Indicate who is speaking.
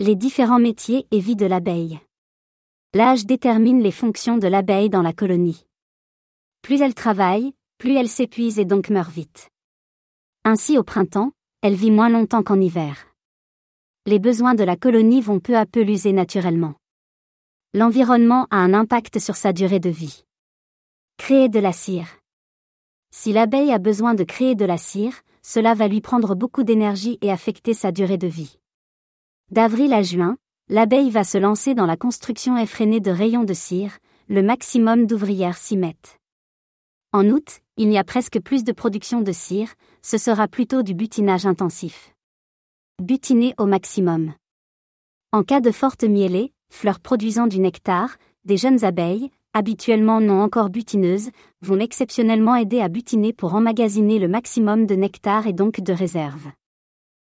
Speaker 1: Les différents métiers et vies de l'abeille. L'âge détermine les fonctions de l'abeille dans la colonie. Plus elle travaille, plus elle s'épuise et donc meurt vite. Ainsi au printemps, elle vit moins longtemps qu'en hiver. Les besoins de la colonie vont peu à peu l'user naturellement. L'environnement a un impact sur sa durée de vie. Créer de la cire. Si l'abeille a besoin de créer de la cire, cela va lui prendre beaucoup d'énergie et affecter sa durée de vie. D'avril à juin, l'abeille va se lancer dans la construction effrénée de rayons de cire, le maximum d'ouvrières s'y mettent. En août, il y a presque plus de production de cire, ce sera plutôt du butinage intensif. Butiner au maximum. En cas de forte mielée, fleurs produisant du nectar, des jeunes abeilles, habituellement non encore butineuses, vont exceptionnellement aider à butiner pour emmagasiner le maximum de nectar et donc de réserve.